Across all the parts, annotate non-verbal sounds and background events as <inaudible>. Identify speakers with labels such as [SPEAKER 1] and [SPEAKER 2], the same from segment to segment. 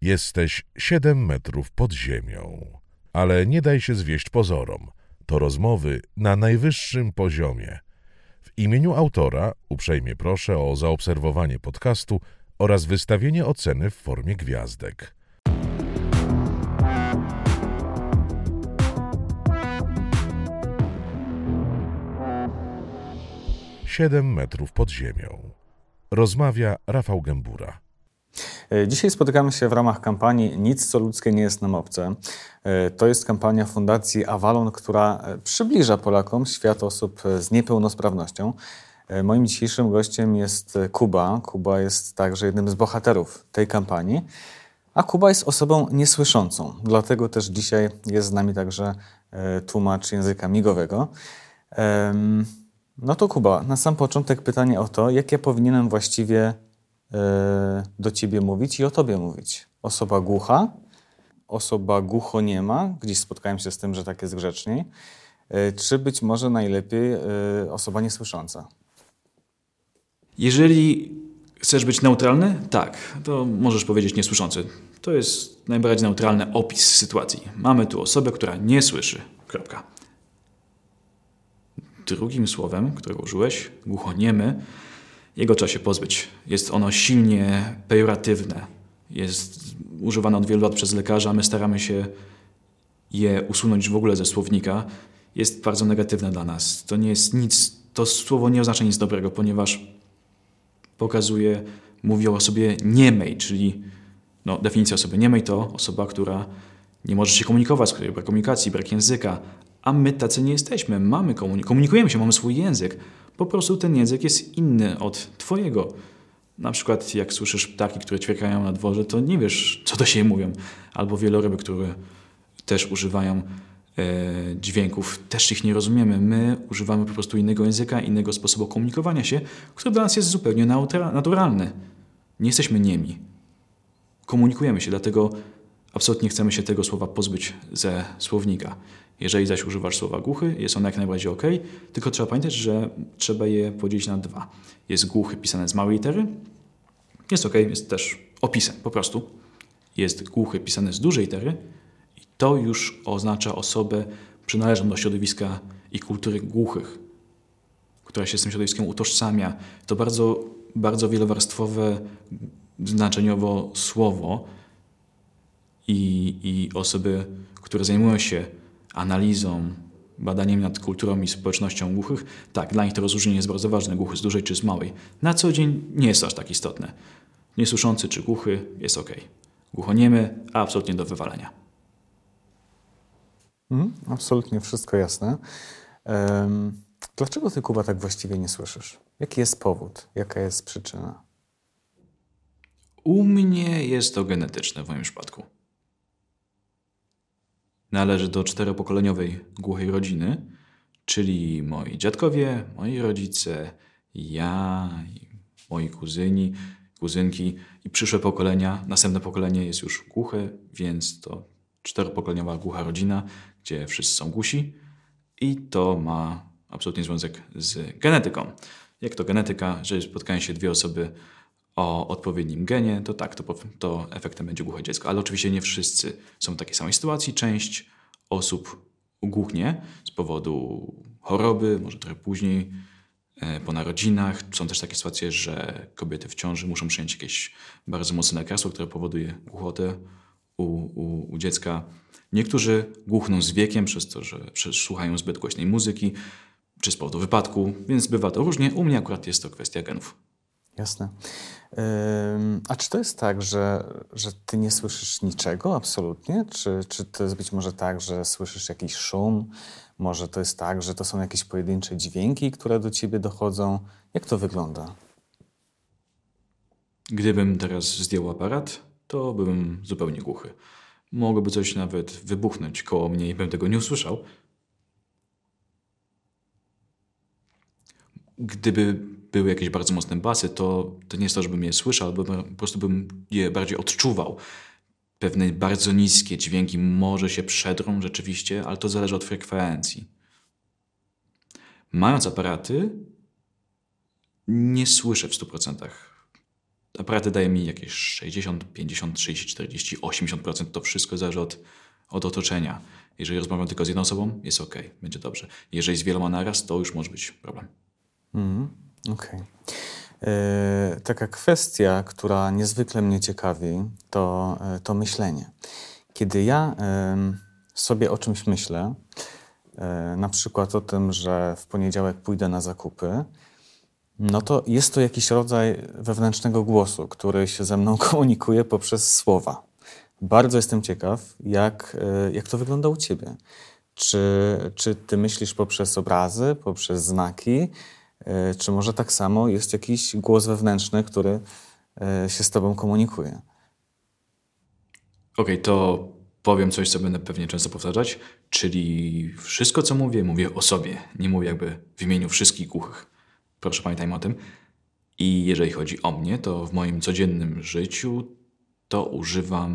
[SPEAKER 1] Jesteś siedem metrów pod ziemią. Ale nie daj się zwieść pozorom. To rozmowy na najwyższym poziomie. W imieniu autora uprzejmie proszę o zaobserwowanie podcastu oraz wystawienie oceny w formie gwiazdek. Siedem metrów pod ziemią. Rozmawia Rafał Gębura.
[SPEAKER 2] E, dzisiaj spotykamy się w ramach kampanii Nic co ludzkie nie jest nam obce. E, to jest kampania Fundacji Avalon, która e, przybliża Polakom świat osób z niepełnosprawnością. Moim dzisiejszym gościem jest Kuba. Kuba jest także jednym z bohaterów tej kampanii. A Kuba jest osobą niesłyszącą, dlatego też dzisiaj jest z nami także tłumacz języka migowego. No to Kuba, na sam początek pytanie o to, jak ja powinienem właściwie do ciebie mówić i o tobie mówić. Osoba głucha, osoba głuchoniema, gdzieś spotkałem się z tym, że tak jest grzeczniej, e, czy być może najlepiej e, osoba niesłysząca?
[SPEAKER 3] Jeżeli chcesz być neutralny, tak, to możesz powiedzieć niesłyszący. To jest najbardziej neutralny opis sytuacji. Mamy tu osobę, która nie słyszy. Kropka. Drugim słowem, którego użyłeś, głuchoniemy, jego trzeba się pozbyć. Jest ono silnie pejoratywne. Jest używane od wielu lat przez lekarza. My staramy się je usunąć w ogóle ze słownika. Jest bardzo negatywne dla nas. To nie jest nic, to słowo nie oznacza nic dobrego, ponieważ pokazuje, mówi o osobie niemej, czyli no, definicja osoby niemej to osoba, która nie może się komunikować, z której brak komunikacji, brak języka, a my tacy nie jesteśmy. Mamy komunikujemy się, mamy swój język. Po prostu ten język jest inny od twojego. Na przykład jak słyszysz ptaki, które ćwierkają na dworze, to nie wiesz, co do siebie mówią. Albo wieloryby, które też używają e, dźwięków, też ich nie rozumiemy. My używamy po prostu innego języka, innego sposobu komunikowania się, który dla nas jest zupełnie naturalny. Nie jesteśmy niemi. Komunikujemy się, dlatego absolutnie chcemy się tego słowa pozbyć ze słownika. Jeżeli zaś używasz słowa głuchy, jest on jak najbardziej ok, tylko trzeba pamiętać, że trzeba je podzielić na dwa. Jest głuchy pisane z małej litery, jest ok, jest też opisem po prostu. Jest głuchy pisane z dużej litery i to już oznacza osobę przynależną do środowiska i kultury głuchych, która się z tym środowiskiem utożsamia. To bardzo, bardzo wielowarstwowe znaczeniowo słowo i, i osoby, które zajmują się analizą, badaniem nad kulturą i społecznością głuchych, tak, dla nich to rozróżnienie jest bardzo ważne, głuchy z dużej czy z małej. Na co dzień nie jest aż tak istotne. Niesłyszący czy głuchy jest ok. Głuchoniemy absolutnie do wywalenia.
[SPEAKER 2] Mm, absolutnie wszystko jasne. Um, dlaczego ty, Kuba, tak właściwie nie słyszysz? Jaki jest powód? Jaka jest przyczyna?
[SPEAKER 3] U mnie jest to genetyczne w moim przypadku należy do czteropokoleniowej głuchej rodziny, czyli moi dziadkowie, moi rodzice, ja, moi kuzyni, kuzynki i przyszłe pokolenia. Następne pokolenie jest już głuche, więc to czteropokoleniowa głucha rodzina, gdzie wszyscy są głusi i to ma absolutnie związek z genetyką. Jak to genetyka, że spotkają się dwie osoby o odpowiednim genie, to tak, to, to efektem będzie głuche dziecko. Ale oczywiście nie wszyscy są w takiej samej sytuacji. Część osób ugłuchnie z powodu choroby, może trochę później, e, po narodzinach. Są też takie sytuacje, że kobiety w ciąży muszą przyjąć jakieś bardzo mocne lekarstwo, które powoduje głuchotę u, u, u dziecka. Niektórzy głuchną z wiekiem przez to, że słuchają zbyt głośnej muzyki, czy z powodu wypadku, więc bywa to różnie. U mnie akurat jest to kwestia genów.
[SPEAKER 2] Jasne. A czy to jest tak, że, że ty nie słyszysz niczego absolutnie? Czy, czy to jest być może tak, że słyszysz jakiś szum? Może to jest tak, że to są jakieś pojedyncze dźwięki, które do ciebie dochodzą? Jak to wygląda?
[SPEAKER 3] Gdybym teraz zdjął aparat, to bym zupełnie głuchy. Mogłoby coś nawet wybuchnąć koło mnie i bym tego nie usłyszał. Gdyby były jakieś bardzo mocne basy, to, to nie jest to, żebym je słyszał, albo po prostu bym je bardziej odczuwał. Pewne bardzo niskie dźwięki może się przedrą rzeczywiście, ale to zależy od frekwencji. Mając aparaty, nie słyszę w 100%. aparaty dają mi jakieś 60, 50, 30, 40, 80%. To wszystko zależy od, od otoczenia. Jeżeli rozmawiam tylko z jedną osobą, jest ok, będzie dobrze. Jeżeli z wieloma naraz, to już może być problem.
[SPEAKER 2] Mm, Okej. Okay. Taka kwestia, która niezwykle mnie ciekawi, to, e, to myślenie. Kiedy ja sobie o czymś myślę, y, na przykład o tym, że w poniedziałek pójdę na zakupy, no to jest to jakiś rodzaj wewnętrznego głosu, który się ze mną <laughs> komunikuje poprzez słowa. Bardzo jestem ciekaw, jak, e, jak to wygląda u ciebie. Czy, czy ty myślisz poprzez obrazy, poprzez znaki, e, czy może tak samo jest jakiś głos wewnętrzny, który e, się z tobą komunikuje?
[SPEAKER 3] Okej, okay, to powiem coś, co będę pewnie często powtarzać, czyli wszystko, co mówię, mówię o sobie. Nie mówię jakby w imieniu wszystkich głuchych. Proszę pamiętajmy o tym. I jeżeli chodzi o mnie, to w moim codziennym życiu to używam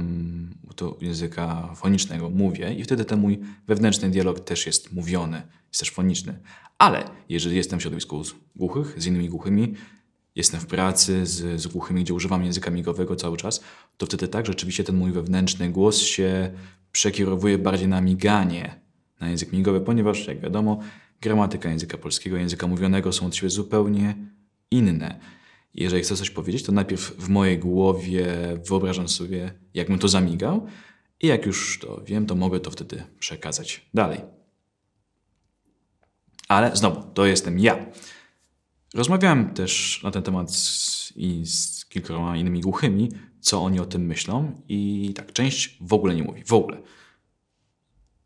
[SPEAKER 3] to języka fonicznego, mówię i wtedy ten mój wewnętrzny dialog też jest mówiony, jest też foniczny. Ale jeżeli jestem w środowisku głuchych, z innymi głuchymi, jestem w pracy z, z głuchymi, gdzie używam języka migowego cały czas, to wtedy tak rzeczywiście ten mój wewnętrzny głos się przekierowuje bardziej na miganie, na język migowy, ponieważ jak wiadomo, gramatyka języka polskiego, języka mówionego są od siebie zupełnie inne. Jeżeli chcę coś powiedzieć, to najpierw w mojej głowie wyobrażam sobie, jakbym to zamigał, i jak już to wiem, to mogę to wtedy przekazać dalej. Ale znowu, to jestem ja. Rozmawiałem też na ten temat z, z kilkoma innymi głuchymi, co oni o tym myślą, i tak, część w ogóle nie mówi, w ogóle.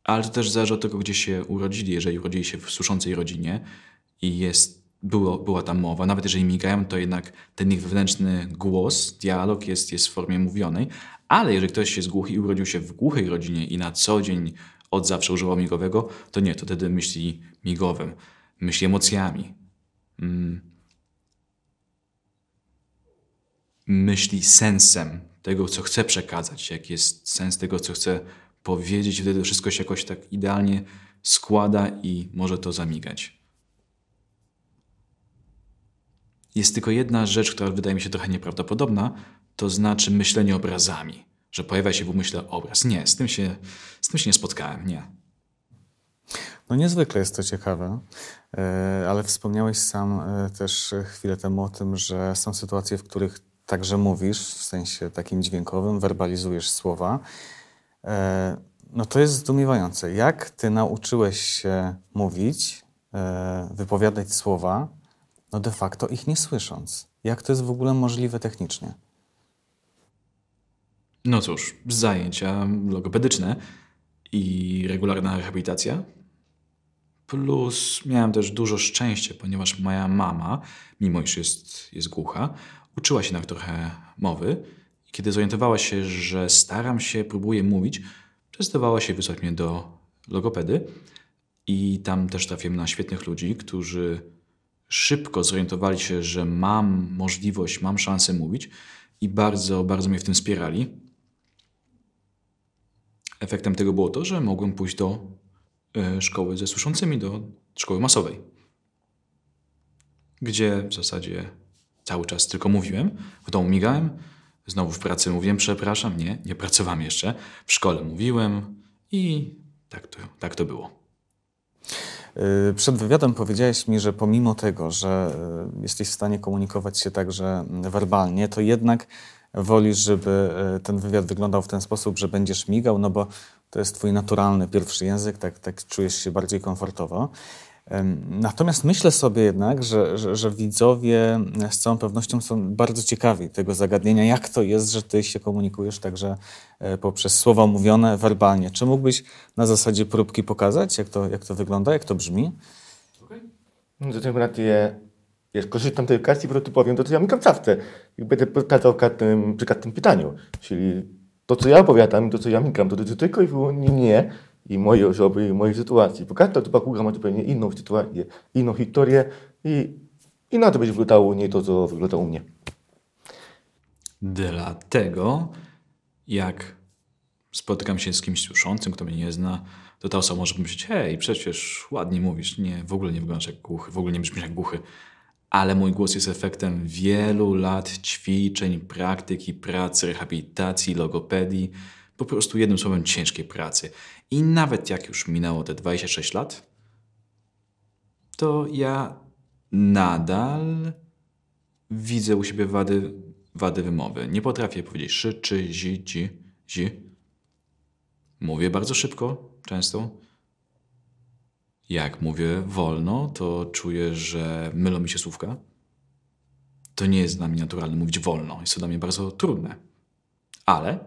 [SPEAKER 3] Ale to też zależy od tego, gdzie się urodzili. Jeżeli urodzili się w suszącej rodzinie i jest było, była tam mowa, nawet jeżeli migają, to jednak ten ich wewnętrzny głos, dialog jest, jest w formie mówionej, ale jeżeli ktoś jest głuchy i urodził się w głuchej rodzinie i na co dzień od zawsze używał migowego, to nie, to wtedy myśli migowym, myśli emocjami. Mm. Myśli sensem tego, co chce przekazać, jaki jest sens tego, co chce powiedzieć, wtedy wszystko się jakoś tak idealnie składa i może to zamigać. Jest tylko jedna rzecz, która wydaje mi się trochę nieprawdopodobna, to znaczy myślenie obrazami. Że pojawia się w umyśle obraz. Nie, z tym się, z tym się nie spotkałem, nie.
[SPEAKER 2] No niezwykle jest to ciekawe, e, ale wspomniałeś sam e, też chwilę temu o tym, że są sytuacje, w których także mówisz, w sensie takim dźwiękowym, werbalizujesz słowa. E, no to jest zdumiewające. Jak ty nauczyłeś się mówić, wypowiadać słowa, no de facto ich nie słysząc. Jak to jest w ogóle możliwe technicznie?
[SPEAKER 3] No cóż, zajęcia logopedyczne i regularna rehabilitacja. Plus miałem też dużo szczęścia, ponieważ moja mama, mimo iż jest, jest głucha, uczyła się nawet trochę mowy. I kiedy zorientowała się, że staram się, próbuję mówić, zdecydowała się wysłać mnie do logopedy. I tam też trafiłem na świetnych ludzi, którzy szybko zorientowali się, że mam możliwość, mam szansę mówić i bardzo, bardzo mnie w tym wspierali. Efektem tego było to, że mogłem pójść do e, szkoły ze słyszącymi, do szkoły masowej, gdzie w zasadzie cały czas tylko mówiłem, w domu migałem, znowu w pracy mówiłem przepraszam, nie, nie pracowałem jeszcze, w szkole mówiłem i tak to, tak to było.
[SPEAKER 2] Y, przed wywiadem powiedziałeś mi, że pomimo tego, że y, jesteś w stanie komunikować się także werbalnie, to jednak wolisz, żeby y, ten wywiad wyglądał w ten sposób, że będziesz migał, no bo to jest twój naturalny pierwszy język, tak, tak czujesz się bardziej komfortowo. Natomiast myślę sobie jednak, że, że, że, widzowie z całą pewnością są bardzo ciekawi tego zagadnienia, jak to jest, że ty się komunikujesz także e, poprzez słowa mówione werbalnie. Czy mógłbyś na zasadzie próbki pokazać, jak to, jak to wygląda, jak to brzmi?
[SPEAKER 4] Okay. To akurat je, jest korzystam tej okazji, bo tu powiem to, co ja mi kapcawce. I będę pokazał każdym, przy każdym pytaniu. Czyli to, co ja opowiadam, to, co ja mikam, to dotyczy tylko i wyłącznie mnie i mojej osoby, i mojej sytuacji. Bo każda osoba kółka ma zupełnie inną sytuację, inną historię i, i na to będzie wyglądało nie to, co wygląda u mnie.
[SPEAKER 3] Dlatego, jak spotykam się z kimś słyszącym, kto mnie nie zna, to ta osoba może myśleć, hej, przecież ładnie mówisz, nie, w ogóle nie wyglądasz jak głuchy, w ogóle nie brzmisz jak głuchy. Ale mój głos jest efektem wielu lat ćwiczeń, praktyki, pracy, rehabilitacji, logopedii, po prostu jednym słowem ciężkiej pracy. I nawet jak już minęło te 26 lat, to ja nadal widzę u siebie wady, wady wymowy. Nie potrafię powiedzieć szy, czy, zi, ci, zi. Mówię bardzo szybko, często. Jak mówię wolno, to czuję, że mylą mi się słówka. To nie jest dla mnie naturalne mówić wolno. Jest to dla mnie bardzo trudne. Ale,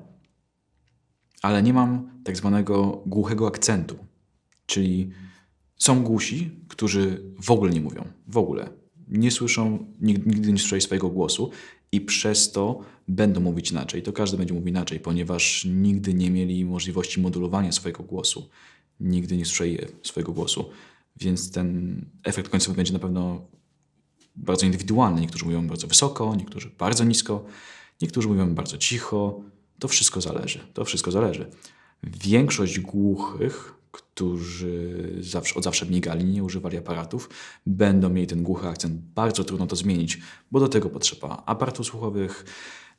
[SPEAKER 3] ale nie mam tak zwanego głuchego akcentu. Czyli są głusi, którzy w ogóle nie mówią. W ogóle. Nie słyszą, nigdy nie słyszeli swojego głosu i przez to będą mówić inaczej. To każdy będzie mówił inaczej, ponieważ nigdy nie mieli możliwości modulowania swojego głosu. Nigdy nie słyszeli swojego głosu. Więc ten efekt końcowy będzie na pewno bardzo indywidualny. Niektórzy mówią bardzo wysoko, niektórzy bardzo nisko, niektórzy mówią bardzo cicho. To wszystko zależy. To wszystko zależy. Większość głuchych którzy zawsze, od zawsze migali, nie używali aparatów, będą mieli ten głuchy akcent. Bardzo trudno to zmienić, bo do tego potrzeba aparatów słuchowych,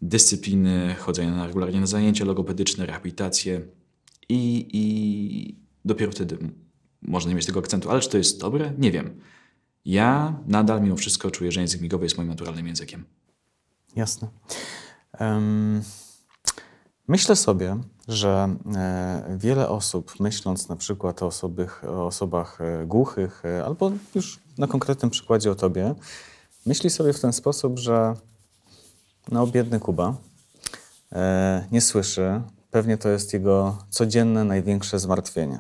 [SPEAKER 3] dyscypliny, chodzenia regularnie na zajęcia logopedyczne, rehabilitacje i, i dopiero wtedy można nie mieć tego akcentu. Ale czy to jest dobre? Nie wiem. Ja nadal mimo wszystko czuję, że język migowy jest moim naturalnym językiem.
[SPEAKER 2] Jasne. Um, myślę sobie, że e, wiele osób, myśląc na przykład o, o osobach e, głuchych, e, albo już na konkretnym przykładzie o tobie, myśli sobie w ten sposób, że no biedny Kuba nie słyszy, pewnie to jest jego codzienne największe zmartwienie.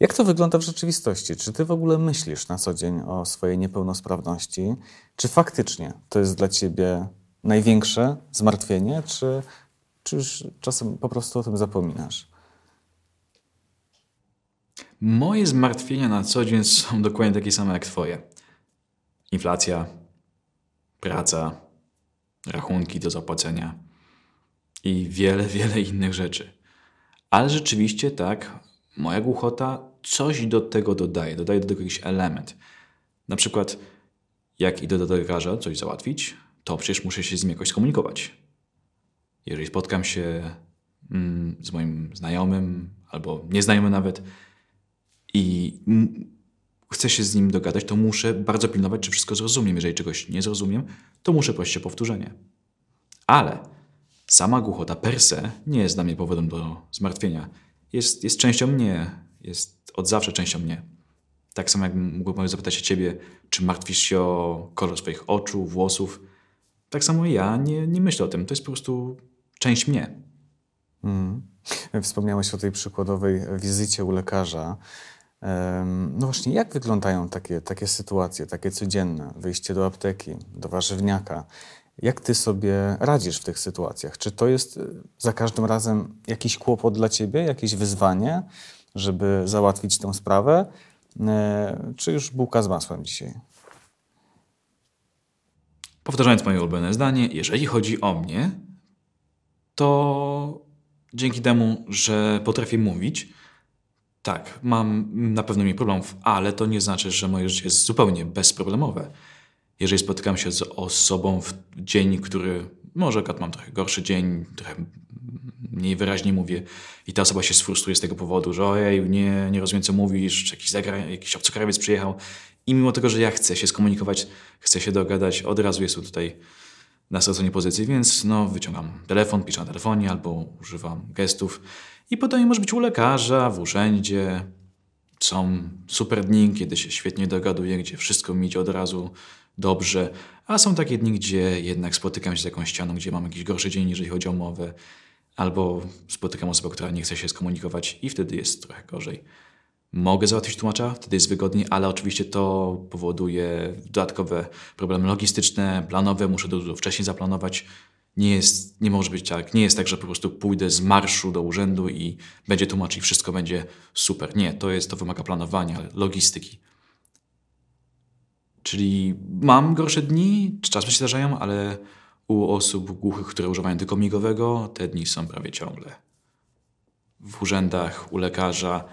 [SPEAKER 2] Jak to wygląda w rzeczywistości? Czy ty w ogóle myślisz na co dzień o swojej niepełnosprawności? Czy faktycznie to jest dla ciebie największe zmartwienie, czy czy już czasem po prostu o tym zapominasz?
[SPEAKER 3] Moje zmartwienia na co dzień są dokładnie takie same jak Twoje. Inflacja, praca, rachunki do zapłacenia i wiele, wiele innych rzeczy. Ale rzeczywiście tak, moja głuchota coś do tego dodaje, dodaje do tego jakiś element. Na przykład, jak idę do lekarza coś załatwić, to przecież muszę się z nim jakoś skomunikować jeżeli spotkam się mm, z moim znajomym albo nieznajomym nawet i chcę się z nim dogadać, to muszę bardzo pilnować, czy wszystko zrozumiem. Jeżeli czegoś nie zrozumiem, to muszę prosić o powtórzenie. Ale sama głuchota per se nie jest dla mnie powodem do zmartwienia. Jest, jest częścią mnie, jest od zawsze częścią mnie. Tak samo jak mógłbym zapytać się ciebie, czy martwisz się o kolor swoich oczu, włosów. Tak samo ja nie, nie myślę o tym. To jest po prostu część mnie.
[SPEAKER 2] Mm. Wspomniałeś o tej przykładowej wizycie u lekarza. No właśnie, jak wyglądają takie, takie sytuacje, takie codzienne? Wyjście do apteki, do warzywniaka. Jak ty sobie radzisz w tych sytuacjach? Czy to jest y, za każdym razem jakiś kłopot dla ciebie, jakieś wyzwanie, żeby załatwić tę sprawę? E, czy już bułka z masłem dzisiaj?
[SPEAKER 3] Powtarzając moje ulubione zdanie, jeżeli chodzi o mnie, to dzięki temu, że potrafię mówić, tak, mam na pewno mniej problemów, ale to nie znaczy, że moje życie jest zupełnie bezproblemowe. Jeżeli spotykam się z osobą w dzień, który może akurat mam trochę gorszy dzień, trochę mniej wyraźnie mówię i ta osoba się sfrustruje z tego powodu, że ojej, nie, nie rozumiem co mówisz, jakiś, zagra, jakiś obcokrajowiec przyjechał i mimo tego, że ja chcę się skomunikować, chcę się dogadać, od razu jest tutaj na straconie pozycji, więc no, wyciągam telefon, piszę na telefonie albo używam gestów. I potem może być u lekarza, w urzędzie. Są super dni, kiedy się świetnie dogaduję, gdzie wszystko mi idzie od razu dobrze, a są takie dni, gdzie jednak spotykam się z jakąś ścianą, gdzie mam jakiś gorszy dzień, jeżeli chodzi o mowę, albo spotykam osobę, która nie chce się skomunikować i wtedy jest trochę gorzej. Mogę załatwić tłumacza, wtedy jest wygodniej, ale oczywiście to powoduje dodatkowe problemy logistyczne, planowe, muszę dużo wcześniej zaplanować. Nie, jest, nie może być tak, nie jest tak, że po prostu pójdę z marszu do urzędu i będzie tłumacz i wszystko będzie super. Nie, to jest, to wymaga planowania, logistyki. Czyli mam gorsze dni, czasem się zdarzają, ale u osób głuchych, które używają tylko migowego, te dni są prawie ciągle. W urzędach, u lekarza,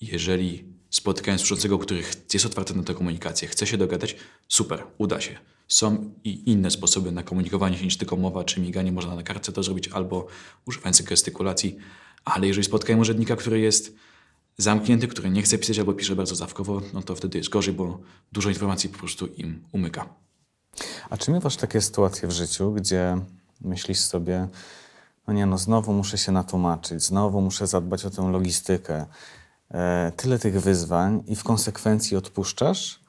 [SPEAKER 3] jeżeli spotykają słyszącego, który jest otwarty na tę komunikację, chce się dogadać, super, uda się. Są i inne sposoby na komunikowanie się niż tylko mowa czy miganie. Można na kartce to zrobić albo używając gestykulacji. Ale jeżeli spotkają urzędnika, który jest zamknięty, który nie chce pisać albo pisze bardzo zawkowo, no to wtedy jest gorzej, bo dużo informacji po prostu im umyka.
[SPEAKER 2] A czy miewasz takie sytuacje w życiu, gdzie myślisz sobie, no nie no, znowu muszę się natłumaczyć, znowu muszę zadbać o tę logistykę, e, tyle tych wyzwań i w konsekwencji odpuszczasz?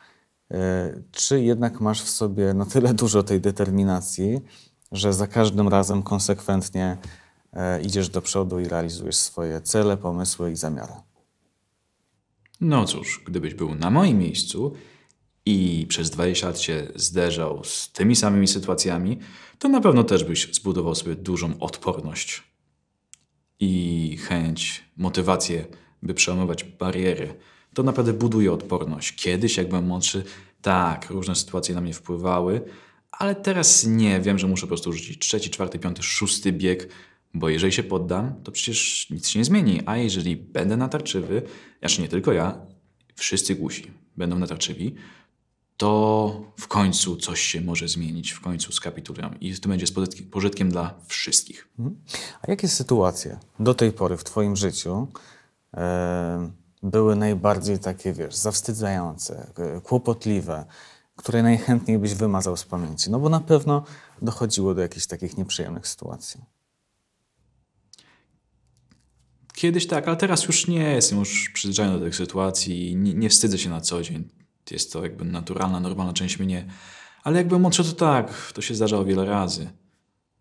[SPEAKER 2] E, czy jednak masz w sobie na tyle dużo tej determinacji, że za każdym razem konsekwentnie e, idziesz do przodu i realizujesz swoje cele, pomysły i zamiary?
[SPEAKER 3] No cóż, gdybyś był na moim miejscu i przez 20 lat się zderzał z tymi samymi sytuacjami, to na pewno też byś zbudował sobie dużą odporność i chęć, motywację, by przełamywać bariery. To naprawdę buduje odporność. Kiedyś, jak byłem młodszy, tak, różne sytuacje na mnie wpływały, ale teraz nie. Wiem, że muszę po prostu rzucić trzeci, czwarty, piąty, szósty bieg, bo jeżeli się poddam, to przecież nic się nie zmieni. A jeżeli będę natarczywy, znaczy nie tylko ja, wszyscy głusi będą natarczywi, to w końcu coś się może zmienić, w końcu skapitulują i to będzie z pożytkiem dla wszystkich.
[SPEAKER 2] Mhm. A jakie sytuacje do tej pory w Twoim życiu e, były najbardziej takie, wiesz, zawstydzające, e, kłopotliwe, które najchętniej byś wymazał z pamięci? No bo na pewno dochodziło do jakichś takich nieprzyjemnych sytuacji.
[SPEAKER 3] Kiedyś tak, ale teraz już nie jestem już przyzwyczajony do tych sytuacji. Nie, nie wstydzę się na co dzień. Jest to jakby naturalna, normalna część mnie. Ale jakby młodszy to tak, to się zdarzało wiele razy.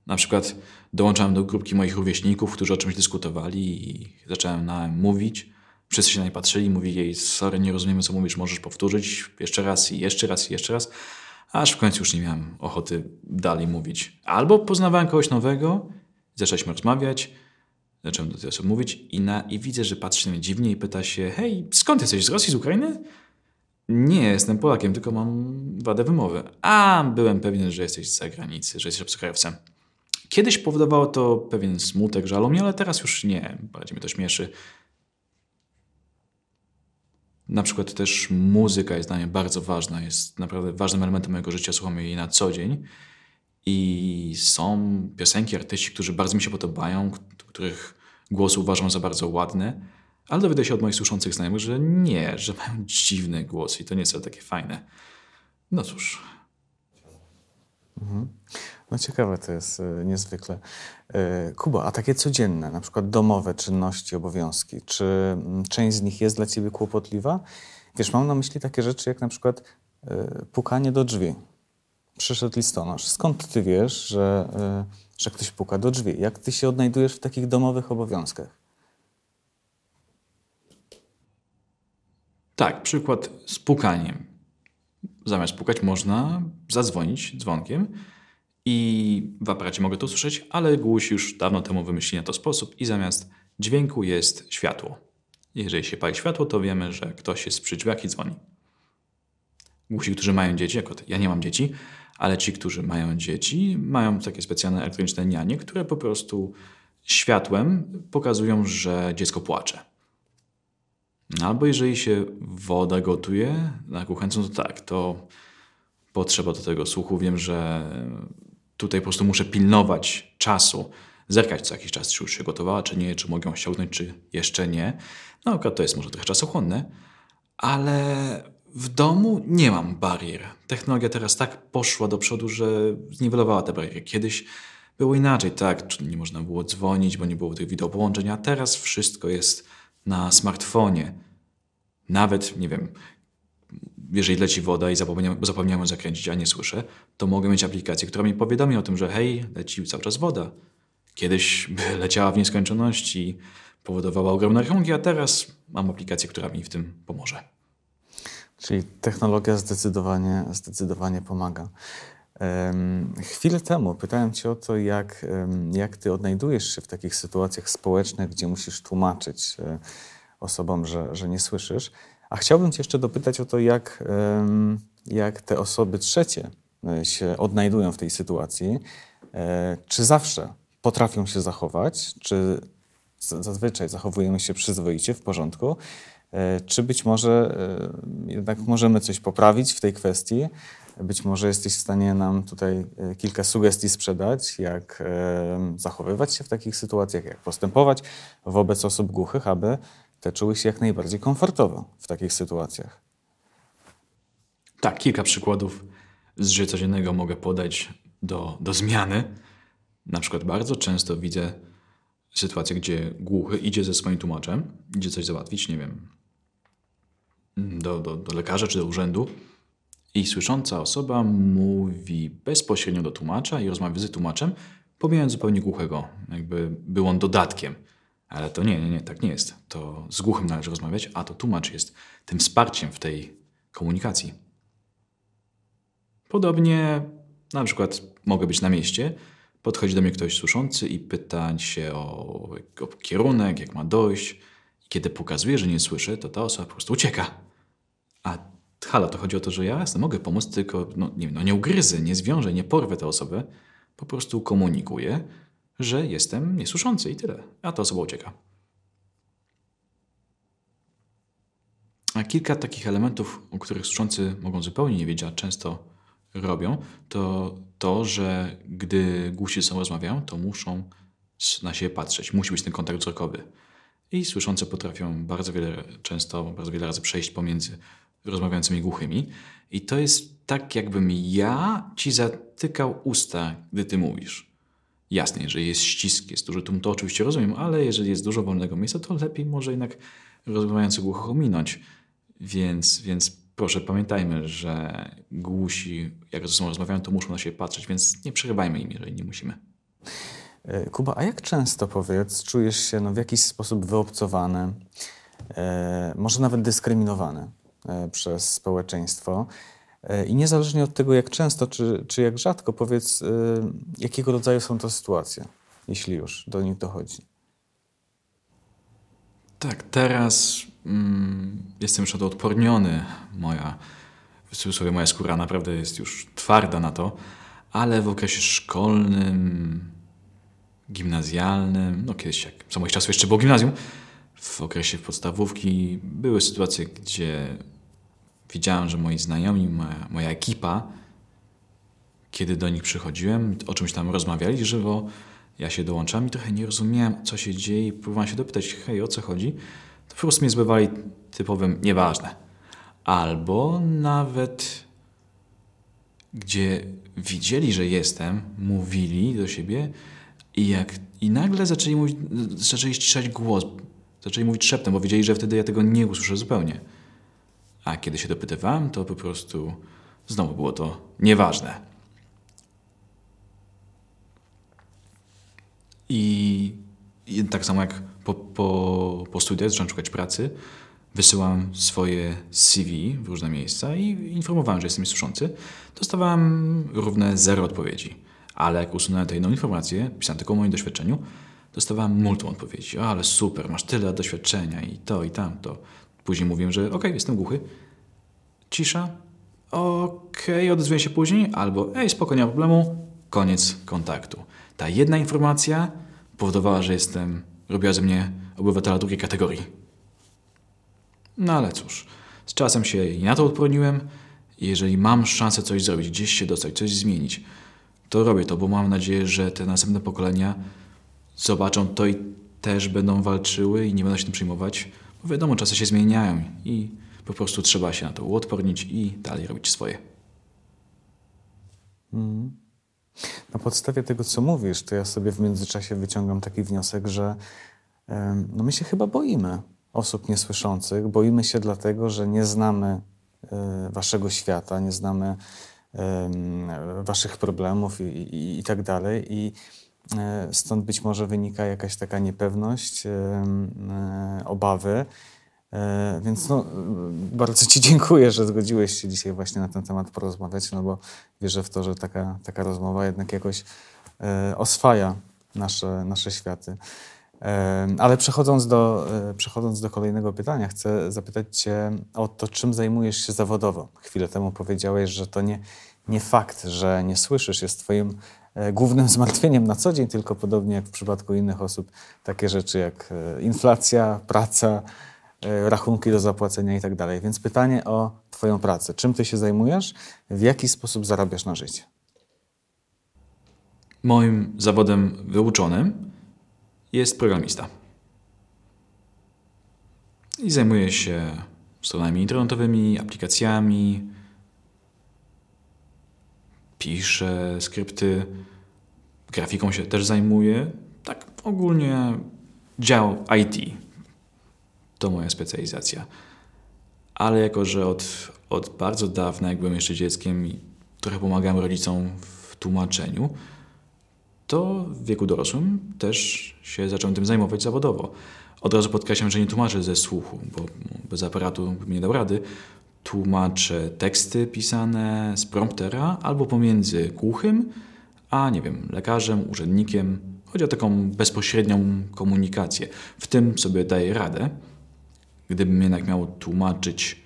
[SPEAKER 3] Na przykład dołączałem do grupki moich rówieśników, którzy o czymś dyskutowali i zacząłem na mówić. Wszyscy się na nie patrzyli, mówili jej, sorry, nie rozumiemy co mówisz, możesz powtórzyć jeszcze raz i jeszcze raz i jeszcze raz. Aż w końcu już nie miałem ochoty dalej mówić. Albo poznawałem kogoś nowego, zaczęliśmy rozmawiać, zacząłem do tej osoby mówić i, na, i widzę, że patrzy na mnie dziwnie i pyta się, hej, skąd jesteś, z Rosji, z Ukrainy? Nie, jestem Polakiem, tylko mam wadę wymowy. A, byłem pewien, że jesteś z zagranicy, że jesteś obcokrajowcem. Kiedyś powodowało to pewien smutek, żal mnie, ale teraz już nie. Bardziej mnie to śmieszy. Na przykład też muzyka jest dla mnie bardzo ważna, jest naprawdę ważnym elementem mojego życia, słucham jej na co dzień. I są piosenki, artyści, którzy bardzo mi się podobają, których głos uważam za bardzo ładny, ale dowiedzę się od moich słyszących znajomych, że nie, że mają dziwny głos i to nie są takie fajne. No cóż.
[SPEAKER 2] Mhm. No ciekawe to jest y, niezwykle. Y, Kuba, a takie codzienne, na przykład domowe czynności, obowiązki, czy y, część z nich jest dla ciebie kłopotliwa? Wiesz, mam na myśli takie rzeczy jak na przykład y, pukanie do drzwi. Przyszedł listonosz. Skąd ty wiesz, że, że ktoś puka do drzwi? Jak ty się odnajdujesz w takich domowych obowiązkach?
[SPEAKER 3] Tak, przykład z pukaniem. Zamiast pukać można zadzwonić dzwonkiem i w aparacie mogę to usłyszeć, ale głusi już dawno temu wymyślili na to sposób i zamiast dźwięku jest światło. Jeżeli się pali światło, to wiemy, że ktoś jest przy drzwiach i dzwoni. Głusi, którzy mają dzieci, jako ja nie mam dzieci, ale ci, którzy mają dzieci, mają takie specjalne elektroniczne nianie, które po prostu światłem pokazują, że dziecko płacze. Albo jeżeli się woda gotuje na kuchence, no to tak, to potrzeba do tego słuchu. Wiem, że tutaj po prostu muszę pilnować czasu, zerkać co jakiś czas, czy już się gotowała, czy nie, czy mogę ją ściągnąć, czy jeszcze nie. No to jest może trochę czasochłonne, ale w domu nie mam barier. Technologia teraz tak poszła do przodu, że zniwelowała te bariery. Kiedyś było inaczej, tak, nie można było dzwonić, bo nie było tych wideo połączeń, a teraz wszystko jest na smartfonie. Nawet, nie wiem, jeżeli leci woda i zapomniałem, zapomniałem zakręcić, a nie słyszę, to mogę mieć aplikację, która mi powiadomi o tym, że hej, leci cały czas woda. Kiedyś by <laughs> leciała w nieskończoność i powodowała ogromne rachunki, a teraz mam aplikację, która mi w tym pomoże.
[SPEAKER 2] Czyli technologia zdecydowanie, zdecydowanie pomaga. Chwilę temu pytałem Cię o to, jak, jak Ty odnajdujesz się w takich sytuacjach społecznych, gdzie musisz tłumaczyć um, osobom, że, że nie słyszysz. A chciałbym Cię jeszcze dopytać o to, jak, jak te osoby trzecie e, się odnajdują w tej sytuacji. E, czy zawsze potrafią się zachować, czy zazwyczaj zachowujemy się przyzwoicie, w porządku, Czy być może jednak możemy coś poprawić w tej kwestii? Być może jesteś w stanie nam tutaj kilka sugestii sprzedać, jak zachowywać się w takich sytuacjach, jak postępować wobec osób głuchych, aby te czuły się jak najbardziej komfortowo w takich sytuacjach.
[SPEAKER 3] Tak, kilka przykładów z życia codziennego mogę podać do, do zmiany. Na przykład bardzo często widzę sytuację, gdzie głuchy idzie ze swoim tłumaczem, idzie coś załatwić, nie wiem, do, do, do lekarza czy do urzędu i słysząca osoba mówi bezpośrednio do tłumacza i rozmawia z tłumaczem, pomijając zupełnie głuchego, jakby był on dodatkiem. Ale to nie, nie, nie, tak nie jest. To z głuchym należy rozmawiać, a to tłumacz jest tym wsparciem w tej komunikacji. Podobnie na przykład mogę być na mieście, podchodzi do mnie ktoś słyszący i pyta się o, o kierunek, jak ma dojść. I kiedy pokazuje, że nie słyszy, to ta osoba po prostu ucieka. A halo, to chodzi o to, że ja jasne, mogę pomóc, tylko no, nie, no, nie ugryzę, nie zwiążę, nie porwę tę osobę. Po prostu komunikuję, że jestem niesłyszący i tyle. A ta osoba ucieka. A kilka takich elementów, o których słyszący mogą zupełnie nie wiedzieć, a często robią, to to, że gdy głusi ze sobą rozmawiają, to muszą na siebie patrzeć. Musi być ten kontakt wzrokowy. I słyszące potrafią bardzo wiele, często, bardzo wiele razy przejść pomiędzy rozmawiającymi głuchymi. I to jest tak, jakbym ja ci zatykał usta, gdy ty mówisz. Jasne, jeżeli jest ścisk, jest duży tłum, to oczywiście rozumiem, ale jeżeli jest dużo wolnego miejsca, to lepiej może jednak rozmawiający głucho ominąć. Więc, więc proszę pamiętajmy, że głusi, jak ze sobą rozmawiają, to muszą na siebie patrzeć, więc nie przerywajmy im, jeżeli nie musimy.
[SPEAKER 2] E, Kuba, a jak często, powiedz, czujesz się no, w jakiś sposób wyobcowany, e, może nawet dyskryminowany e, przez społeczeństwo? E, I niezależnie od tego, jak często czy, czy jak rzadko, powiedz, e, jakiego rodzaju są to sytuacje, jeśli już do nich dochodzi?
[SPEAKER 3] Tak, teraz mm, jestem już odporniony. Moja, w cudzysłowie, moja skóra naprawdę jest już twarda na to, ale w okresie szkolnym, gimnazjalnym, no kiedyś, jak za moich czasów jeszcze było gimnazjum, w okresie podstawówki były sytuacje, gdzie widziałem, że moi znajomi, moja, moja ekipa, kiedy do nich przychodziłem, o czymś tam rozmawiali żywo, ja się dołączam i trochę nie rozumiałem, co się dzieje i próbowałem się dopytać, hej, o co chodzi? To po prostu mnie zbywali typowym nieważne. Albo nawet gdzie widzieli, że jestem, mówili do siebie i, jak, i nagle zaczęli, mówić, zaczęli ściszać głos, zaczęli mówić szeptem, bo wiedzieli, że wtedy ja tego nie usłyszę zupełnie. A kiedy się dopytywałem, to po prostu znowu było to nieważne. I, I, tak samo jak po, po, po studiach zacząłem szukać pracy, wysyłam swoje CV w różne miejsca i informowałem, że jestem niesłyszący. Dostawałem równe zero odpowiedzi. Ale jak usunąłem tę jedną informację, pisałem tylko o moim doświadczeniu, dostawałem multum odpowiedzi. O, ale super, masz tyle doświadczenia i to, i tamto. Później mówiłem, że okej, okay, jestem głuchy. Cisza. Okej, okay, odezwę się później. Albo ej, spoko, nie ma problemu. Koniec kontaktu. Ta jedna informacja powodowała, że jestem, robiła ze mnie obywatela drugiej kategorii. No ale cóż, z czasem się i na to odporniłem jeżeli mam szansę coś zrobić, gdzieś się dostać, coś zmienić, to robię to, bo mam nadzieję, że te następne pokolenia zobaczą to i też będą walczyły i nie będą się tym przejmować, bo wiadomo, czasy się zmieniają i po prostu trzeba się na to uodpornić i dalej robić swoje.
[SPEAKER 2] Mm. Na podstawie tego, co mówisz, to ja sobie w międzyczasie wyciągam taki wniosek, że no my się chyba boimy osób niesłyszących. Boimy się dlatego, że nie znamy e, waszego świata, nie znamy waszych problemów i, i, i tak dalej. I e, stąd być może wynika jakaś taka niepewność, e, obawy. Więc no, bardzo Ci <laughs> dziękuję, że zgodziłeś się dzisiaj właśnie na ten temat porozmawiać, no bo wierzę w to, że taka, taka rozmowa jednak jakoś oswaja nasze, nasze światy. Ale przechodząc do, e, przechodząc do kolejnego pytania, chcę zapytać Cię o to, czym zajmujesz się zawodowo. Chwilę temu powiedziałeś, że to nie, nie fakt, że nie słyszysz, jest Twoim e, głównym <laughs> zmartwieniem na co dzień, tylko podobnie jak w przypadku innych osób, takie rzeczy jak e, inflacja, praca, rachunki do zapłacenia i tak dalej. Więc pytanie o Twoją pracę. Czym Ty się zajmujesz? W jaki sposób zarabiasz na życie?
[SPEAKER 3] Moim zawodem wyuczonym jest programista. I zajmuję się stronami internetowymi, aplikacjami, piszę skrypty, grafiką się też zajmuję. Tak ogólnie dział IT to moja specjalizacja. Ale jako, że od, od bardzo dawna, jak byłem jeszcze dzieckiem trochę pomagałem rodzicom w tłumaczeniu, to w wieku dorosłym też się zacząłem tym zajmować zawodowo. Od razu podkreślam, że nie tłumaczę ze słuchu, bo bez aparatu bym nie dał rady. Tłumaczę teksty pisane z promptera albo pomiędzy głuchym, a nie wiem, lekarzem, urzędnikiem. Chodzi o taką bezpośrednią komunikację. W tym sobie daję radę. Gdybym jednak miał tłumaczyć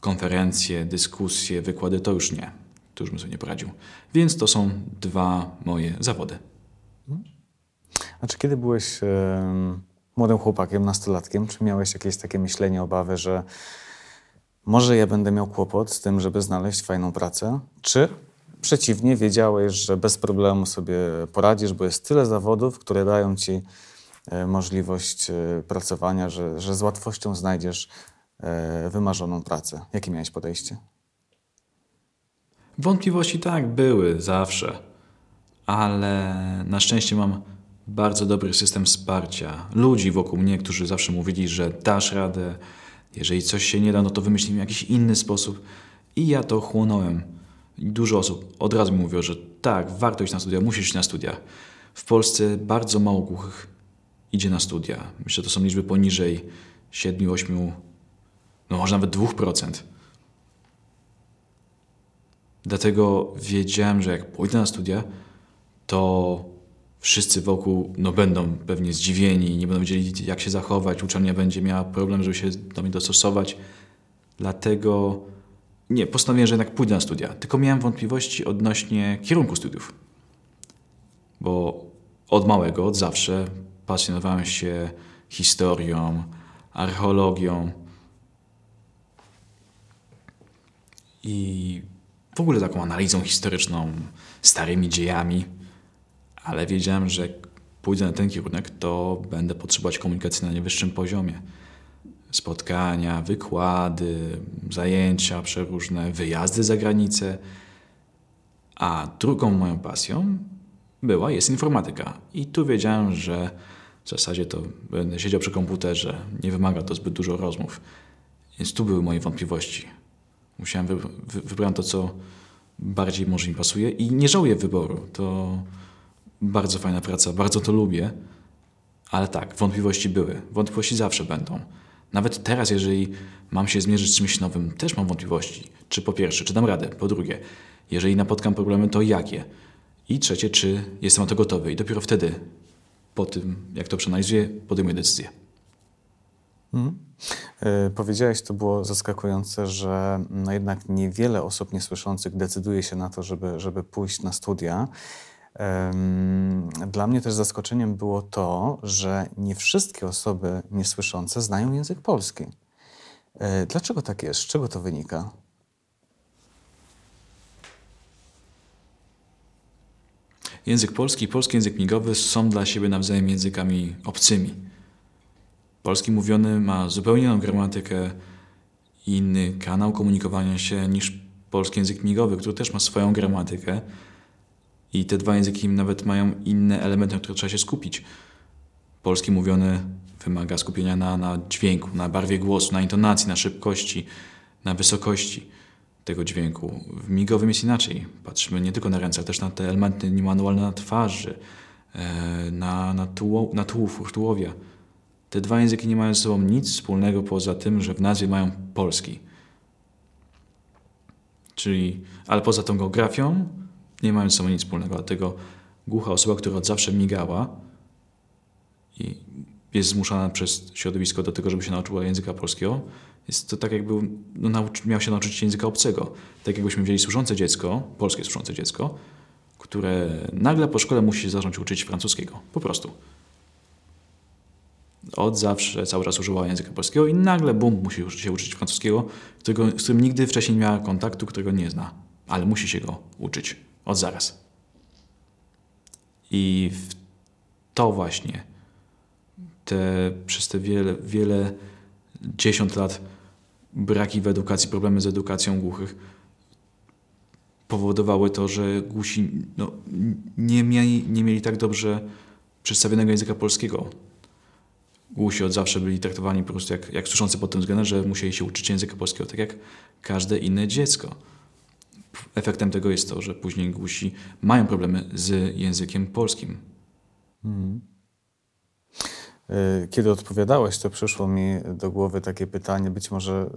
[SPEAKER 3] konferencje, dyskusje, wykłady, to już nie. To już bym sobie nie poradził. Więc to są dwa moje zawody.
[SPEAKER 2] A czy kiedy byłeś e, młodym chłopakiem, nastolatkiem, czy miałeś jakieś takie myślenie, obawy, że może ja będę miał kłopot z tym, żeby znaleźć fajną pracę? Czy przeciwnie, wiedziałeś, że bez problemu sobie poradzisz, bo jest tyle zawodów, które dają ci e, możliwość e, pracowania, że, że z łatwością znajdziesz e, wymarzoną pracę. Jakie miałeś podejście?
[SPEAKER 3] Wątpliwości tak były zawsze, ale na szczęście mam bardzo dobry system wsparcia. Ludzi wokół mnie, którzy zawsze mówili, że dasz radę, jeżeli coś się nie da, no to wymyślimy jakiś inny sposób. I ja to chłonąłem. Dużo osób od razu mi mówiło, że tak, warto iść na studia, musisz iść na studia. W Polsce bardzo mało głuchych idzie na studia. Myślę, że to są liczby poniżej 7-8, no może nawet 2%. Dlatego wiedziałem, że jak pójdę na studia, to wszyscy wokół no, będą pewnie zdziwieni, nie będą wiedzieli, jak się zachować. Uczelnia będzie miała problem, żeby się do mnie dostosować. Dlatego nie, postanowiłem, że jednak pójdę na studia. Tylko miałem wątpliwości odnośnie kierunku studiów. Bo od małego, od zawsze pasjonowałem się historią, archeologią i w ogóle taką analizą historyczną, starymi dziejami, ale wiedziałem, że pójdę na ten kierunek, to będę potrzebować komunikacji na najwyższym poziomie. Spotkania, wykłady, zajęcia przeróżne, wyjazdy za granicę. A drugą moją pasją była, jest informatyka. I tu wiedziałem, że w zasadzie to będę siedział przy komputerze, nie wymaga to zbyt dużo rozmów. Więc tu były moje wątpliwości. Musiałem wy, wy, wybrać to, co bardziej może mi pasuje i nie żałuję wyboru. To bardzo fajna praca, bardzo to lubię. Ale tak, wątpliwości były. Wątpliwości zawsze będą. Nawet teraz, jeżeli mam się zmierzyć z czymś nowym, też mam wątpliwości. Czy po pierwsze, czy dam radę? Po drugie, jeżeli napotkam problemy, to jakie? I trzecie, czy jestem na to gotowy? I dopiero wtedy, po tym, jak to przeanalizuję, podejmuję decyzję.
[SPEAKER 2] Hmm. Yy, powiedziałeś, to było zaskakujące, że no jednak niewiele osób niesłyszących decyduje się na to, żeby, żeby pójść na studia. Dla mnie też zaskoczeniem było to, że nie wszystkie osoby niesłyszące znają język polski. Yy, dlaczego tak jest? Z czego to wynika?
[SPEAKER 3] Język polski i polski język migowy są dla siebie nawzajem językami obcymi. Polski mówiony ma zupełnie inną gramatykę i inny kanał komunikowania się niż polski język migowy, który też ma swoją gramatykę. I te dwa języki nawet mają inne elementy, na które trzeba się skupić. Polski mówiony wymaga skupienia na, na dźwięku, na barwie głosu, na intonacji, na szybkości, na wysokości tego dźwięku. W migowym jest inaczej. Patrzymy nie tylko na ręce, ale też na te elementy niemanualne na twarzy, e, na, na, tuło, na tułów, tułowia. Te dwa języki nie mają ze sobą nic wspólnego poza tym, że w nazwie mają polski. Czyli, ale poza tą geografią nie mają ze sobą nic wspólnego. Dlatego głucha osoba, która od zawsze migała i jest zmuszana przez środowisko do tego, żeby się nauczyła języka polskiego, jest to tak jakby no, miał się nauczyć języka obcego. Tak jakbyśmy wzięli służące dziecko, polskie służące dziecko, które nagle po szkole musi zacząć uczyć francuskiego. Po prostu. Od zawsze cały czas używała języka polskiego i nagle, bum, musi się uczyć francuskiego, którego, z którym nigdy wcześniej nie miała kontaktu, którego nie zna, ale musi się go uczyć od zaraz. I to właśnie te, przez te wiele, wiele dziesiąt lat braki w edukacji, problemy z edukacją głuchych powodowały to, że głusi no, nie, mieli, nie mieli tak dobrze przedstawionego języka polskiego. Głusi od zawsze byli traktowani po prostu jak, jak słyszący pod tym względem, że musieli się uczyć języka polskiego tak jak każde inne dziecko. Efektem tego jest to, że później głusi mają problemy z językiem polskim. Hmm.
[SPEAKER 2] Kiedy odpowiadałeś, to przyszło mi do głowy takie pytanie, być może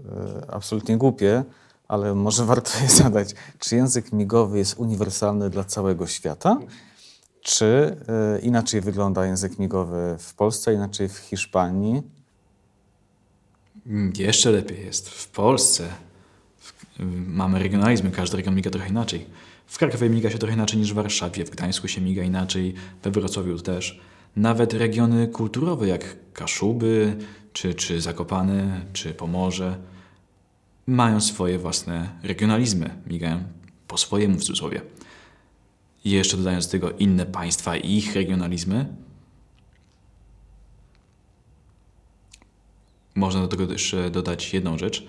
[SPEAKER 2] e, absolutnie głupie, ale może <laughs> warto je zadać. Czy język migowy jest uniwersalny dla całego świata? Czy y, inaczej wygląda język migowy w Polsce, inaczej w Hiszpanii?
[SPEAKER 3] Mm, jeszcze lepiej jest. W Polsce mamy regionalizmy, każdy region miga trochę inaczej. W Krakowie miga się trochę inaczej niż w Warszawie, w Gdańsku się miga inaczej, we Wrocławiu też. Nawet regiony kulturowe jak Kaszuby, czy, czy Zakopane, czy Pomorze mają swoje własne regionalizmy, migają po swojemu w cudzysłowie. I jeszcze dodając do tego inne państwa i ich regionalizmy, można do tego jeszcze dodać jedną rzecz,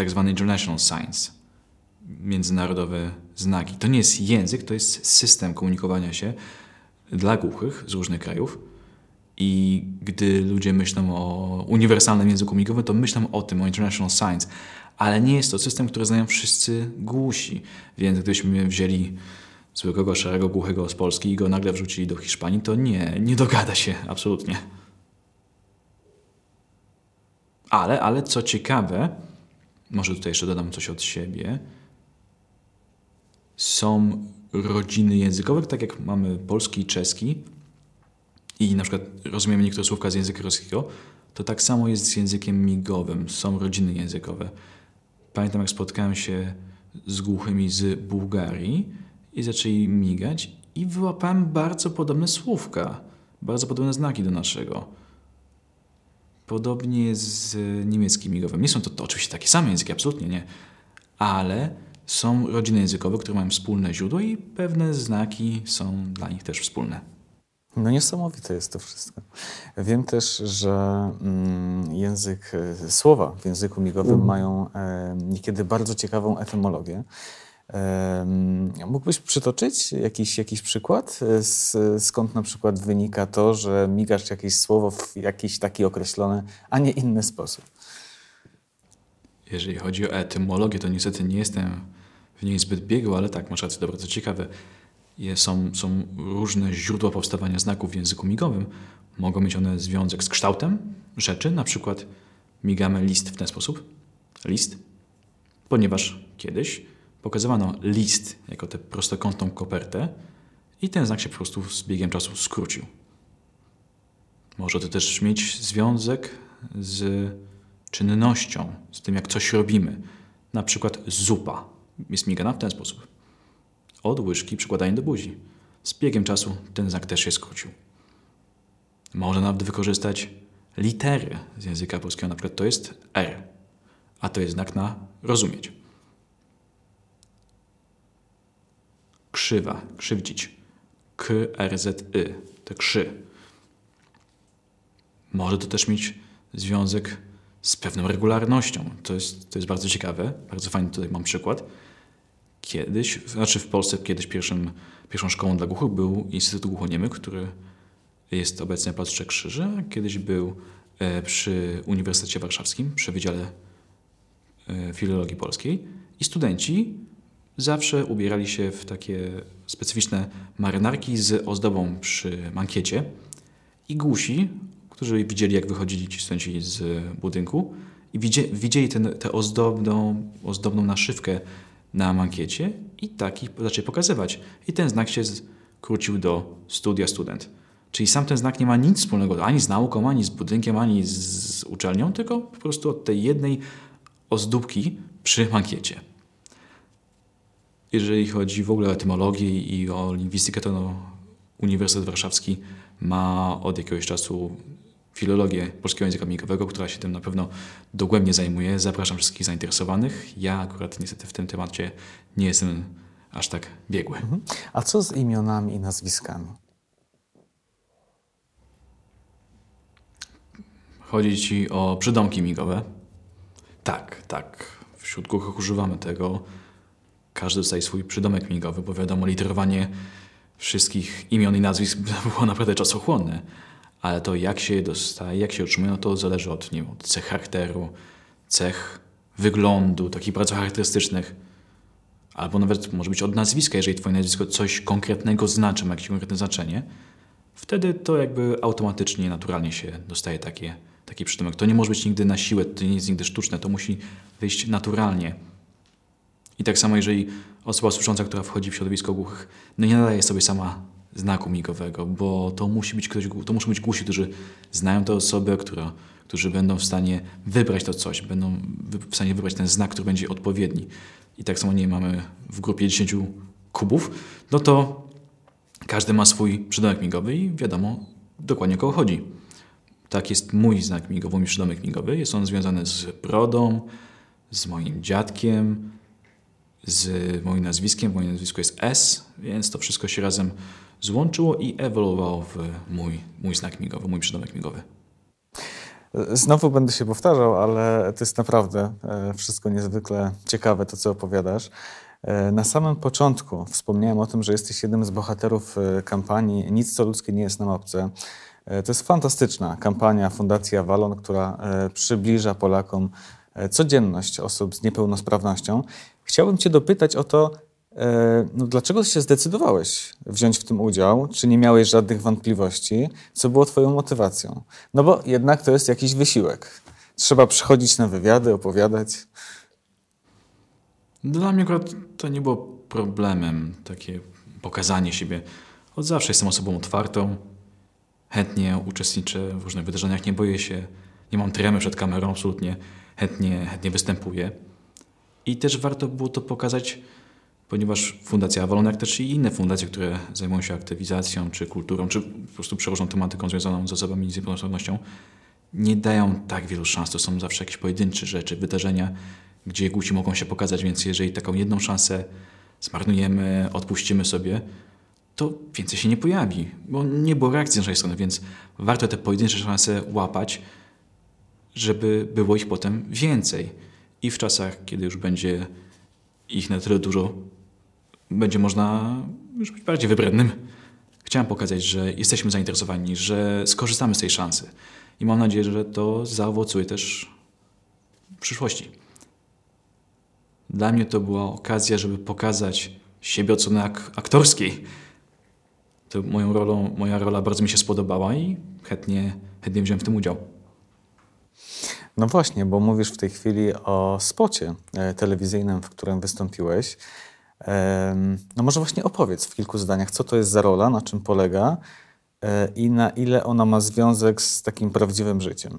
[SPEAKER 3] tak zwany international signs, międzynarodowe znaki. To nie jest język, to jest system komunikowania się dla głuchych z różnych krajów, i gdy ludzie myślą o uniwersalnym języku migowym, to myślą o tym, o International Science. Ale nie jest to system, który znają wszyscy głusi. Więc gdybyśmy wzięli zwykłego, szarego, głuchego z Polski i go nagle wrzucili do Hiszpanii, to nie, nie dogada się absolutnie. Ale, ale co ciekawe, może tutaj jeszcze dodam coś od siebie, są rodziny językowe, tak jak mamy polski i czeski, i na przykład rozumiemy niektóre słówka z języka rosyjskiego, to tak samo jest z językiem migowym. Są rodziny językowe. Pamiętam, jak spotkałem się z głuchymi z Bułgarii i zaczęli migać i wyłapałem bardzo podobne słówka, bardzo podobne znaki do naszego. Podobnie z niemieckim migowym. Nie są to, to oczywiście takie same języki, absolutnie nie, ale są rodziny językowe, które mają wspólne źródło i pewne znaki są dla nich też wspólne.
[SPEAKER 2] No niesamowite jest to wszystko. Wiem też, że mm, język, e, słowa w języku migowym mają e, niekiedy bardzo ciekawą etymologię. Mógłbyś przytoczyć jakiś, jakiś przykład, skąd na przykład wynika to, że migasz jakieś słowo w jakiś taki określony, a nie inny sposób?
[SPEAKER 3] Jeżeli chodzi o etymologię, to niestety nie jestem w niej zbyt biegły, ale tak, masz rację, to bardzo ciekawe są, są różne źródła powstawania znaków w języku migowym. Mogą mieć one związek z kształtem rzeczy, na przykład migamy list w ten sposób, list, ponieważ kiedyś pokazywano list jako tę prostokątną kopertę i ten znak się po prostu z biegiem czasu skrócił. Może to też mieć związek z czynnością, z tym jak coś robimy. Na przykład zupa jest migana w ten sposób od łyżki przykładanie do buzi. Z biegiem czasu ten znak też się skrócił. Można nawet wykorzystać litery z języka polskiego, na przykład to jest R, a to jest znak na rozumieć. Krzywa, krzywdzić. K, R, Z, Y, to krzy. Może to też mieć związek z pewną regularnością. To jest, to jest bardzo ciekawe, bardzo fajny tutaj mam przykład. Kiedyś, znaczy w Polsce kiedyś pierwszym, pierwszą szkołą dla głuchych był Instytut Głuchoniemy, który jest obecnie na Placu Krzyży. Kiedyś był e, przy Uniwersytecie Warszawskim, przy Wydziale e, Filologii Polskiej i studenci zawsze ubierali się w takie specyficzne marynarki z ozdobą przy mankiecie i głusi, którzy widzieli jak wychodzili ci studenci z budynku i widzieli tę ozdobną, ozdobną naszywkę na mankiecie i taki zaczęli pokazywać. I ten znak się skrócił do studia student. Czyli sam ten znak nie ma nic wspólnego ani z nauką, ani z budynkiem, ani z uczelnią, tylko po prostu od tej jednej ozdóbki przy mankiecie. Jeżeli chodzi w ogóle o etymologię i o lingwistykę, to no, Uniwersytet Warszawski ma od jakiegoś czasu filologię polskiego języka migowego, która się tym na pewno dogłębnie zajmuje. Zapraszam wszystkich zainteresowanych. Ja akurat niestety w tym temacie nie jestem aż tak biegły. Mhm.
[SPEAKER 2] A co z imionami i nazwiskami?
[SPEAKER 3] Chodzi ci o przydomki migowe? Tak, tak. Wśród głuchych używamy tego. Każdy dostaje swój przydomek migowy, bo wiadomo, literowanie wszystkich imion i nazwisk <laughs> było naprawdę czasochłonne. Ale to, jak się je dostaje, jak się otrzymuje, to zależy od, nie wiem, od cech charakteru, cech wyglądu, takich bardzo charakterystycznych. Albo nawet może być od nazwiska, jeżeli twoje nazwisko coś konkretnego znaczy, ma jakieś konkretne znaczenie. Wtedy to jakby automatycznie, naturalnie się dostaje takie taki przydomek. To nie może być nigdy na siłę, to nie jest nigdy sztuczne, to musi wyjść naturalnie. I tak samo, jeżeli osoba słysząca, która wchodzi w środowisko głuchych, no nie nadaje sobie sama znaku migowego, bo to musi być ktoś, to muszą być głusi, którzy znają tę osobę, która, którzy będą w stanie wybrać to coś, będą w stanie wybrać ten znak, który będzie odpowiedni. I tak samo nie mamy w grupie 10 kubów, no to każdy ma swój przydomek migowy i wiadomo dokładnie o kogo chodzi. Tak jest mój znak migowy, mój przydomek migowy. Jest on związany z brodą, z moim dziadkiem, z moim nazwiskiem. Moje nazwisko jest S, więc to wszystko się razem złączyło i ewoluowało w mój, mój znak migowy, mój przydomek migowy.
[SPEAKER 2] Znowu będę się powtarzał, ale to jest naprawdę e, wszystko niezwykle ciekawe, to co opowiadasz. E, na samym początku wspomniałem o tym, że jesteś jednym z bohaterów e, kampanii Nic co ludzkie nie jest nam obce. To jest fantastyczna kampania Fundacji Avalon, która przybliża Polakom codzienność osób z niepełnosprawnością. Chciałbym Cię dopytać o to, no dlaczego się zdecydowałeś wziąć w tym udział? Czy nie miałeś żadnych wątpliwości? Co było Twoją motywacją? No bo jednak to jest jakiś wysiłek. Trzeba przychodzić na wywiady, opowiadać.
[SPEAKER 3] Dla mnie akurat to nie było problemem, takie pokazanie siebie. Od zawsze jestem osobą otwartą, chętnie uczestniczę w różnych wydarzeniach, nie boję się, nie mam tremy przed kamerą, absolutnie chętnie, chętnie występuję. I też warto było to pokazać, ponieważ Fundacja Avalon, jak też i inne fundacje, które zajmują się aktywizacją, czy kulturą, czy po prostu przełożą tematyką związaną z osobami z niepełnosprawnością, nie dają tak wielu szans. To są zawsze jakieś pojedyncze rzeczy, wydarzenia, gdzie guci mogą się pokazać, więc jeżeli taką jedną szansę zmarnujemy, odpuścimy sobie, to więcej się nie pojawi, bo nie było reakcji z naszej strony, więc warto te pojedyncze szanse łapać, żeby było ich potem więcej. I w czasach, kiedy już będzie ich na tyle dużo, będzie można już być bardziej wybrednym. Chciałem pokazać, że jesteśmy zainteresowani, że skorzystamy z tej szansy. I mam nadzieję, że to zaowocuje też w przyszłości. Dla mnie to była okazja, żeby pokazać siebie od strony ak aktorskiej, to moją rolą, moja rola bardzo mi się spodobała i chętnie, chętnie wziąłem w tym udział.
[SPEAKER 2] No właśnie, bo mówisz w tej chwili o spocie e, telewizyjnym, w którym wystąpiłeś. No może właśnie opowiedz w kilku zdaniach, co to jest za rola, na czym polega e, i na ile ona ma związek z takim prawdziwym życiem.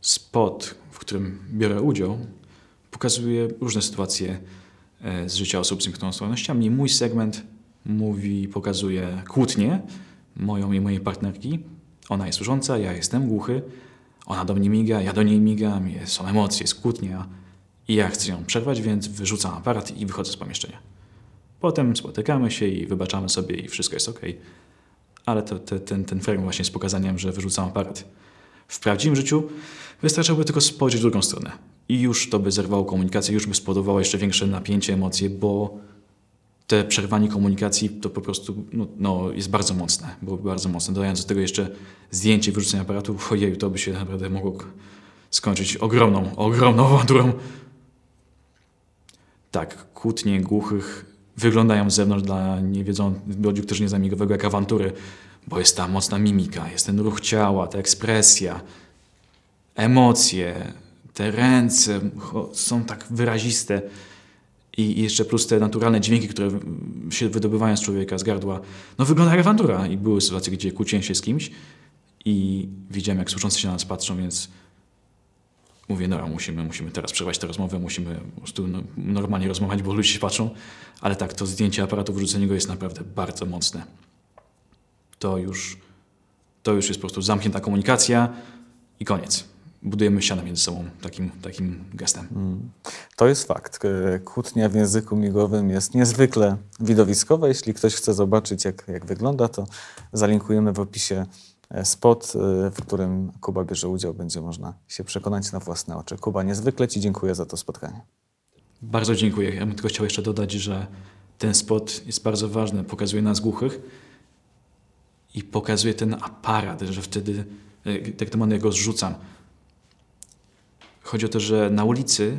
[SPEAKER 3] Spot, w którym biorę udział, pokazuje różne sytuacje E, z życia osób z niepełnosprawnościami. Mój segment mówi, pokazuje kłótnię moją i mojej partnerki. Ona jest służąca, ja jestem głuchy. Ona do mnie miga, ja do niej migam, są emocje, jest kłótnia. I ja chcę ją przerwać, więc wyrzucam aparat i wychodzę z pomieszczenia. Potem spotykamy się i wybaczamy sobie i wszystko jest ok. Ale to, to, ten, ten frame właśnie z pokazaniem, że wyrzucam aparat. W prawdziwym życiu wystarczyłoby tylko spojrzeć w drugą stronę i już to by zerwało komunikację, już by spowodowało jeszcze większe napięcie, emocje, bo te przerwanie komunikacji to po prostu no, no, jest bardzo mocne, byłoby bardzo mocne. Dodając do tego jeszcze zdjęcie, wyrzucenie aparatu, ojej, to by się naprawdę mogło skończyć ogromną, ogromną awanturą. Tak, kłótnie głuchych wyglądają z zewnątrz dla niewiedzących ludzi, którzy nie znają migowego, jak awantury, bo jest ta mocna mimika, jest ten ruch ciała, ta ekspresja, emocje, te ręce są tak wyraziste i jeszcze plus te naturalne dźwięki, które się wydobywają z człowieka, z gardła. No wygląda jak awantura i były sytuacje, gdzie kłóciłem się z kimś i widziałem, jak służący się na nas patrzą, więc mówię, no musimy, musimy teraz przerwać tę rozmowę, musimy po prostu no, normalnie rozmawiać, bo ludzie się patrzą, ale tak, to zdjęcie aparatu, wrzucenie go jest naprawdę bardzo mocne. to już, to już jest po prostu zamknięta komunikacja i koniec. Budujemy ścianę między sobą takim, takim gestem.
[SPEAKER 2] To jest fakt. Kłótnia w języku migowym jest niezwykle widowiskowa. Jeśli ktoś chce zobaczyć, jak, jak wygląda, to zalinkujemy w opisie e, spot, e, w którym Kuba bierze udział. Będzie można się przekonać na własne oczy. Kuba, niezwykle Ci dziękuję za to spotkanie.
[SPEAKER 3] Bardzo dziękuję. Ja bym tylko chciał jeszcze dodać, że ten spot jest bardzo ważny. Pokazuje nas głuchych i pokazuje ten aparat, że wtedy, e, tak to ja go zrzucam. Chodzi o to, że na ulicy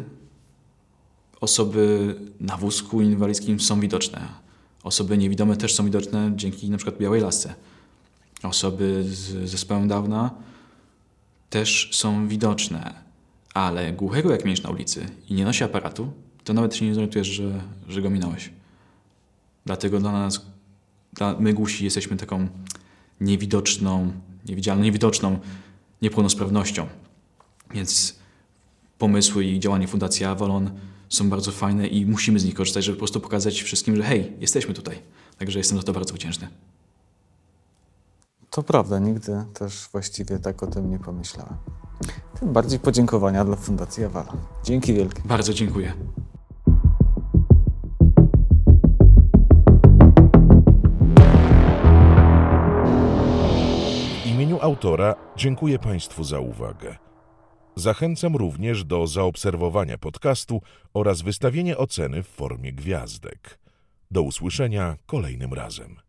[SPEAKER 3] osoby na wózku inwalidzkim są widoczne. Osoby niewidome też są widoczne dzięki na przykład białej lasce. Osoby z zespołem Downa też są widoczne, ale głuchego jak miesz na ulicy i nie nosi aparatu, to nawet się nie zorientujesz, że, że go minąłeś. Dlatego dla nas, dla, my głusi jesteśmy taką niewidoczną, niewidzialną, niewidoczną niepełnosprawnością. Więc pomysły i działanie Fundacji Avalon są bardzo fajne i musimy z nich korzystać, żeby po prostu pokazać wszystkim, że hej, jesteśmy tutaj. Także jestem za to bardzo wdzięczny.
[SPEAKER 2] To prawda, nigdy też właściwie tak o tym nie pomyślałem. Tym bardziej podziękowania dla Fundacji Avalon. Dzięki wielkie.
[SPEAKER 3] Bardzo dziękuję.
[SPEAKER 1] W imieniu autora dziękuję Państwu za uwagę. Zachęcam również do zaobserwowania podcastu oraz wystawienia oceny w formie gwiazdek. Do usłyszenia kolejnym razem.